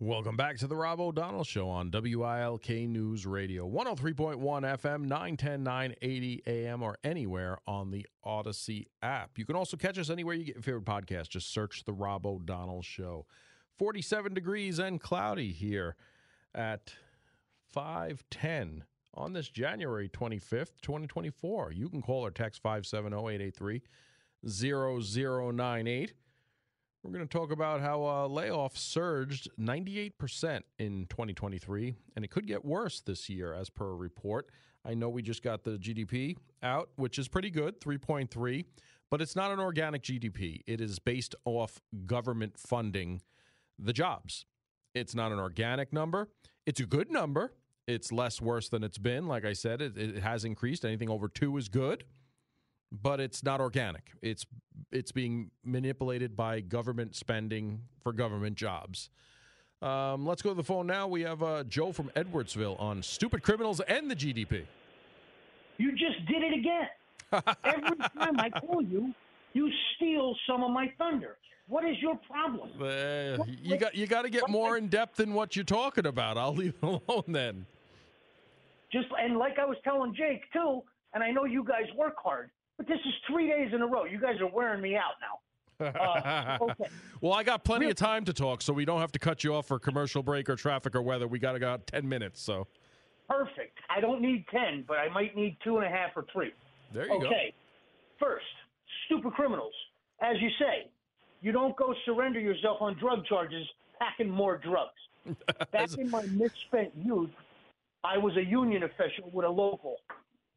Welcome back to the Rob O'Donnell Show on WILK News Radio, 103.1 FM, 910, 980 AM, or anywhere on the Audacy app. You can also catch us anywhere you get your favorite podcast. Just search the Rob O'Donnell Show. 47 degrees and cloudy here at 510 on this January 25th, 2024. You can call or text 570 883 0098. We're going to talk about how uh, layoffs surged 98% in 2023, and it could get worse this year, as per a report. I know we just got the GDP out, which is pretty good, 3.3, but it's not an organic GDP. It is based off government funding the jobs. It's not an organic number. It's a good number. It's less worse than it's been. Like I said, it, it has increased. Anything over two is good but it's not organic. It's it's being manipulated by government spending for government jobs. Um, let's go to the phone now. We have uh, Joe from Edwardsville on stupid criminals and the GDP. You just did it again. Every time I call you, you steal some of my thunder. What is your problem? Uh, you got you got to get more in depth in what you're talking about. I'll leave it alone then. Just and like I was telling Jake too, and I know you guys work hard. But this is three days in a row. You guys are wearing me out now. Uh, okay. well, I got plenty Real- of time to talk, so we don't have to cut you off for commercial break or traffic or weather. We got about ten minutes, so. Perfect. I don't need ten, but I might need two and a half or three. There you okay. go. Okay. First, stupid criminals. As you say, you don't go surrender yourself on drug charges packing more drugs. Back in my misspent youth, I was a union official with a local,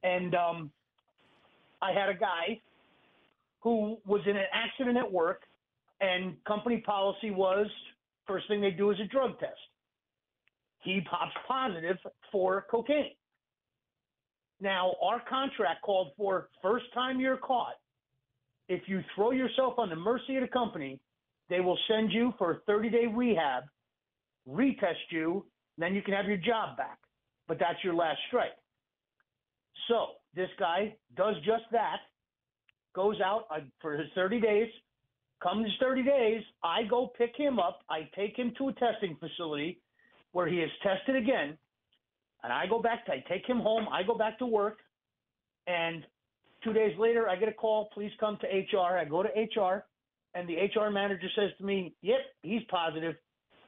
and um, I had a guy who was in an accident at work, and company policy was first thing they do is a drug test. He pops positive for cocaine. Now, our contract called for first time you're caught, if you throw yourself on the mercy of the company, they will send you for a 30 day rehab, retest you, then you can have your job back. But that's your last strike. So this guy does just that, goes out uh, for his 30 days. Comes 30 days, I go pick him up. I take him to a testing facility where he is tested again. And I go back, I take him home. I go back to work. And two days later, I get a call. Please come to HR. I go to HR. And the HR manager says to me, Yep, he's positive.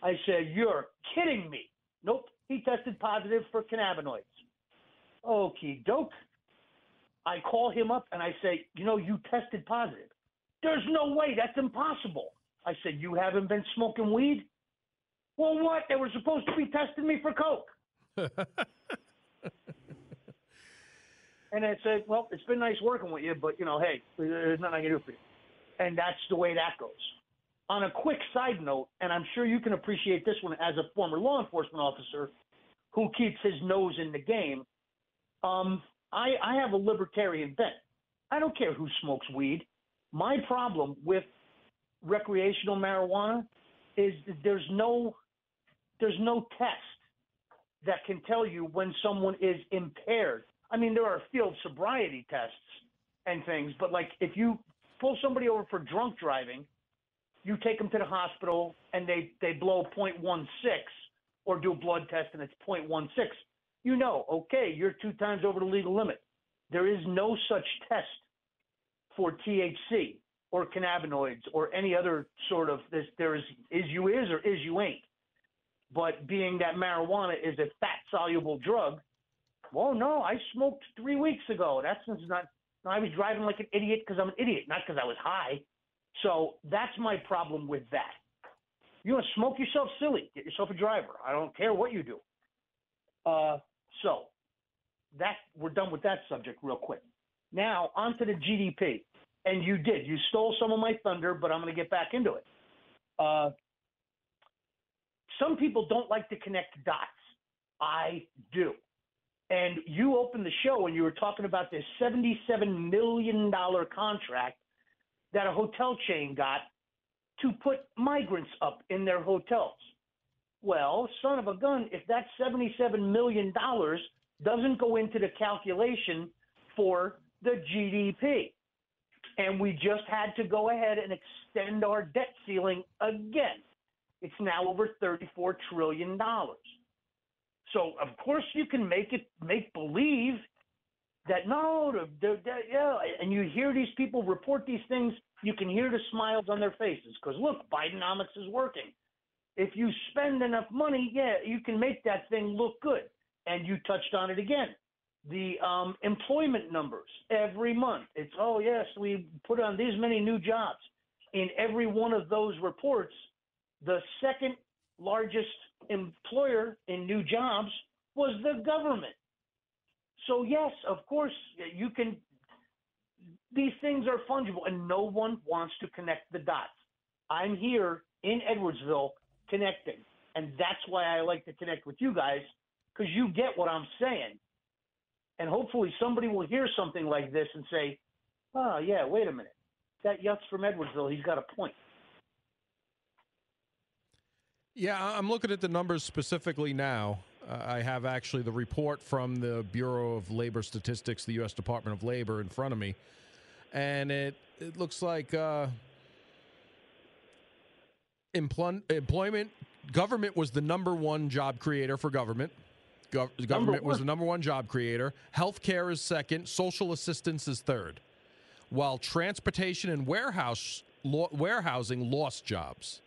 I said, You're kidding me. Nope, he tested positive for cannabinoids. Okie doke. I call him up and I say, you know, you tested positive. There's no way. That's impossible. I said, you haven't been smoking weed? Well, what? They were supposed to be testing me for coke. and I said, well, it's been nice working with you, but, you know, hey, there's nothing I can do for you. And that's the way that goes. On a quick side note, and I'm sure you can appreciate this one as a former law enforcement officer who keeps his nose in the game. Um, I, I have a libertarian bent. I don't care who smokes weed. My problem with recreational marijuana is there's no there's no test that can tell you when someone is impaired. I mean, there are field sobriety tests and things, but like if you pull somebody over for drunk driving, you take them to the hospital and they they blow 0.16 or do a blood test and it's 0.16 you know, okay, you're two times over the legal limit. There is no such test for THC or cannabinoids or any other sort of this. There is is you is or is you ain't. But being that marijuana is a fat soluble drug, well, no, I smoked three weeks ago. That's not. I was driving like an idiot because I'm an idiot, not because I was high. So that's my problem with that. You want to smoke yourself silly? Get yourself a driver. I don't care what you do. Uh, so that we're done with that subject real quick. Now onto the GDP, and you did. You stole some of my thunder, but I'm going to get back into it. Uh, some people don't like to connect dots. I do. And you opened the show and you were talking about this $77 million contract that a hotel chain got to put migrants up in their hotels. Well, son of a gun, if that $77 million doesn't go into the calculation for the GDP, and we just had to go ahead and extend our debt ceiling again. It's now over $34 trillion. So of course you can make it make believe that no, the, the, the, yeah, and you hear these people report these things, you can hear the smiles on their faces because look, Bidenomics is working. If you spend enough money, yeah, you can make that thing look good. And you touched on it again. The um, employment numbers every month. It's oh yes, we put on these many new jobs. In every one of those reports, the second largest employer in new jobs was the government. So yes, of course you can. These things are fungible, and no one wants to connect the dots. I'm here in Edwardsville connecting, and that's why I like to connect with you guys because you get what I'm saying, and hopefully somebody will hear something like this and say, "Oh yeah, wait a minute, that yuck's from Edwardsville. He's got a point." Yeah, I'm looking at the numbers specifically now. Uh, I have actually the report from the Bureau of Labor Statistics, the U.S. Department of Labor, in front of me, and it it looks like uh, empl- employment government was the number one job creator for government. Gov- government was the number one job creator. Healthcare is second. Social assistance is third, while transportation and warehouse lo- warehousing lost jobs.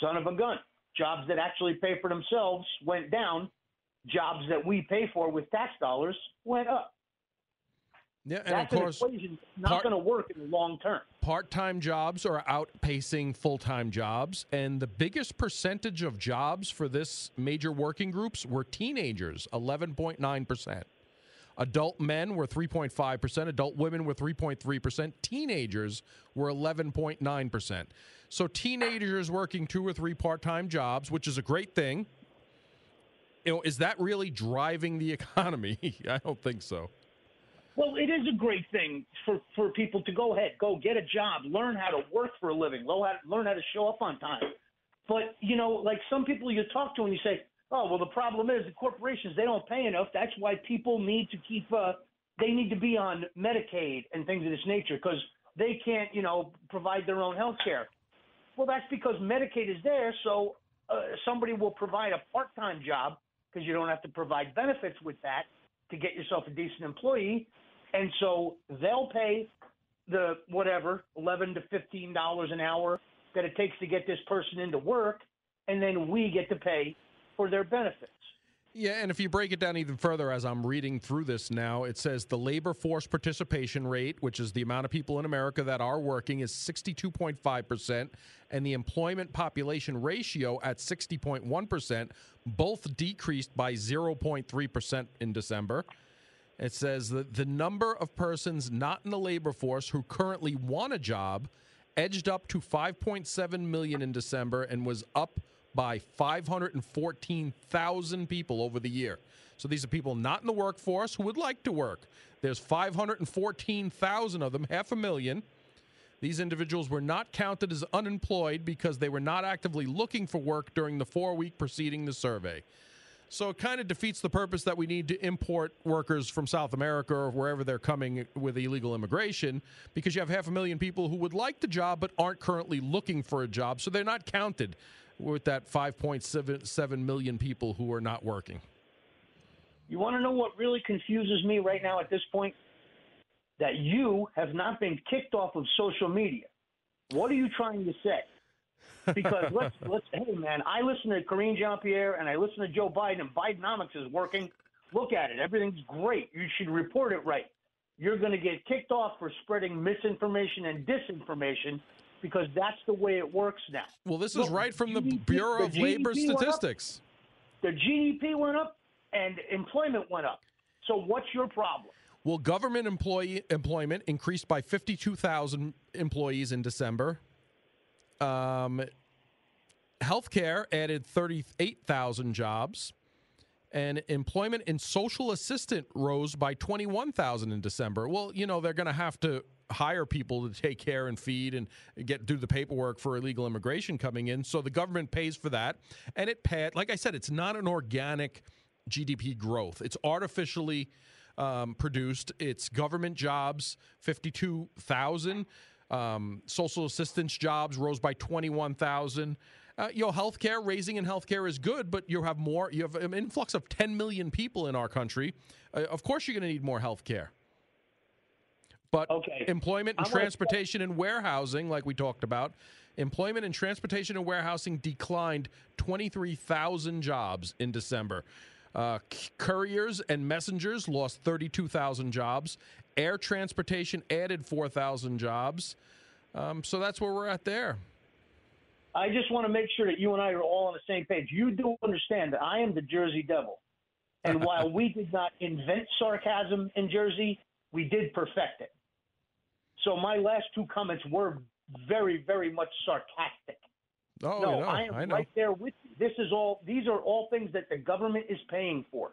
Son of a gun jobs that actually pay for themselves went down. Jobs that we pay for with tax dollars went up. Yeah, and That's of course, an not going to work in the long term. part-time jobs are outpacing full-time jobs and the biggest percentage of jobs for this major working groups were teenagers 11.9% adult men were 3.5% adult women were 3.3% teenagers were 11.9% so teenagers working two or three part-time jobs which is a great thing you know is that really driving the economy? I don't think so Well, it is a great thing for, for people to go ahead, go get a job, learn how to work for a living, learn how, to show up on time. But, you know, like some people you talk to and you say, oh, well, the problem is the corporations, they don't pay enough. That's why people need to keep, uh, they need to be on Medicaid and things of this nature because they can't, you know, provide their own health care. Well, that's because Medicaid is there, so uh, somebody will provide a part time job because you don't have to provide benefits with that to get yourself a decent employee. And so they'll pay the whatever, 11 to $15 an hour that it takes to get this person into work. And then we get to pay for their benefits. Yeah, and if you break it down even further, as I'm reading through this now, it says the labor force participation rate, which is the amount of people in America that are working, is 62.5%, and the employment population ratio at 60.1%, both decreased by 0.3% in December. It says that the number of persons not in the labor force who currently want a job edged up to 5.7 million in December and was up by 514,000 people over the year. So these are people not in the workforce who would like to work. There's 514,000 of them, half a million. These individuals were not counted as unemployed because they were not actively looking for work during the four week preceding the survey. So it kind of defeats the purpose that we need to import workers from South America or wherever they're coming with illegal immigration because you have half a million people who would like the job but aren't currently looking for a job. So they're not counted with that 5.7 million people who are not working. You want to know what really confuses me right now at this point? That you have not been kicked off of social media. What are you trying to say? Because let's let's hey man, I listen to Karine Jean Pierre and I listen to Joe Biden and Bidenomics is working. Look at it. Everything's great. You should report it right. You're going to get kicked off for spreading misinformation and disinformation because that's the way it works now. Well, this is Look, right from the GDP Bureau of the Labor up. Statistics. The GDP went up and employment went up. So what's your problem? Well, government employee employment increased by 52,000 employees in December. Um, healthcare added 38,000 jobs. And employment in social assistant rose by 21,000 in December. Well, you know, they're going to have to hire people to take care and feed and get do the paperwork for illegal immigration coming in. So the government pays for that. And it paid, like I said, it's not an organic GDP growth. It's artificially um, produced. It's government jobs, 52,000. Um, social assistance jobs rose by 21,000. Uh, you know, healthcare raising in healthcare is good, but you have more. You have an influx of 10 million people in our country. Uh, of course, you're going to need more healthcare. But Okay. employment and I'm gonna- transportation and warehousing, like we talked about, employment and transportation and warehousing declined 23,000 jobs in December. Uh, c- couriers and messengers lost 32,000 jobs. Air transportation added 4,000 jobs. Um, so that's where we're at there. I just want to make sure that you and I are all on the same page. You do understand that I am the Jersey Devil. And while we did not invent sarcasm in Jersey, we did perfect it. So my last two comments were very, very much sarcastic. Oh, no, know, I am I know. right there with you. This is all these are all things that the government is paying for.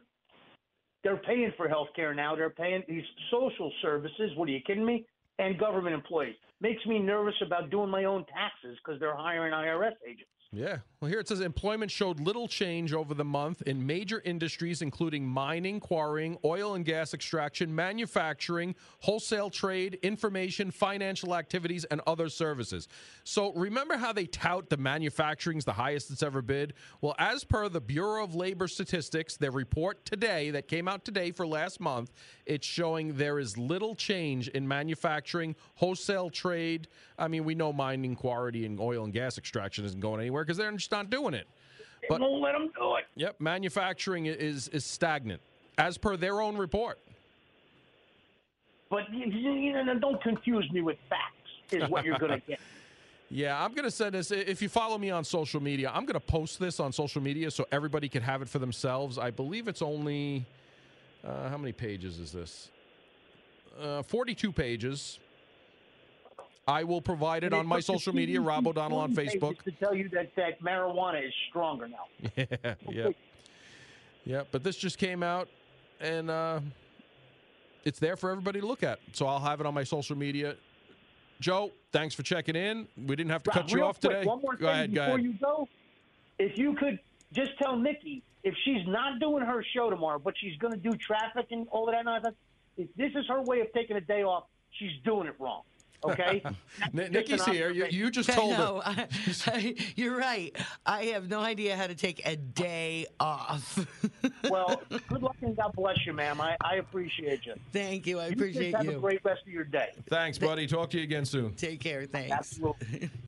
They're paying for health care now. They're paying these social services. What are you kidding me? And government employees. Makes me nervous about doing my own taxes because they're hiring IRS agents. Yeah. Well, here it says employment showed little change over the month in major industries, including mining, quarrying, oil and gas extraction, manufacturing, wholesale trade, information, financial activities, and other services. So remember how they tout the manufacturing's the highest it's ever been? Well, as per the Bureau of Labor Statistics, their report today that came out today for last month, it's showing there is little change in manufacturing, wholesale trade. I mean, we know mining, quarry, and oil and gas extraction isn't going anywhere because they're just not doing it. But- They won't let them do it. Yep, manufacturing is is stagnant, as per their own report. But you, know, don't confuse me with facts. Is what you're going to get. Yeah, I'm gonna send this. If you follow me on social media, I'm gonna post this on social media so everybody can have it for themselves. I believe it's only uh, how many pages is this? Uh, 42 pages. I will provide it on my social media, Rob O'Donnell on Facebook. To tell you that, that marijuana is stronger now. Yeah, yeah, yeah. But this just came out, and uh, it's there for everybody to look at. So I'll have it on my social media. Joe, thanks for checking in. We didn't have to Rob, cut you off quick, today. One more go thing ahead, go before ahead. you go. If you could just tell Nikki if she's not doing her show tomorrow, but she's going to do traffic and all of that nonsense, if this is her way of taking a day off, she's doing it wrong. Okay? N- Nikki's here. You, you just told I her. I, I, you're right. I have no idea how to take a day off. well, good luck and God bless you, ma'am. I, I appreciate you. Thank you. I You appreciate just have you. a great rest of your day. Thanks, buddy. Talk to you again soon. Take care. Thanks. Absolutely.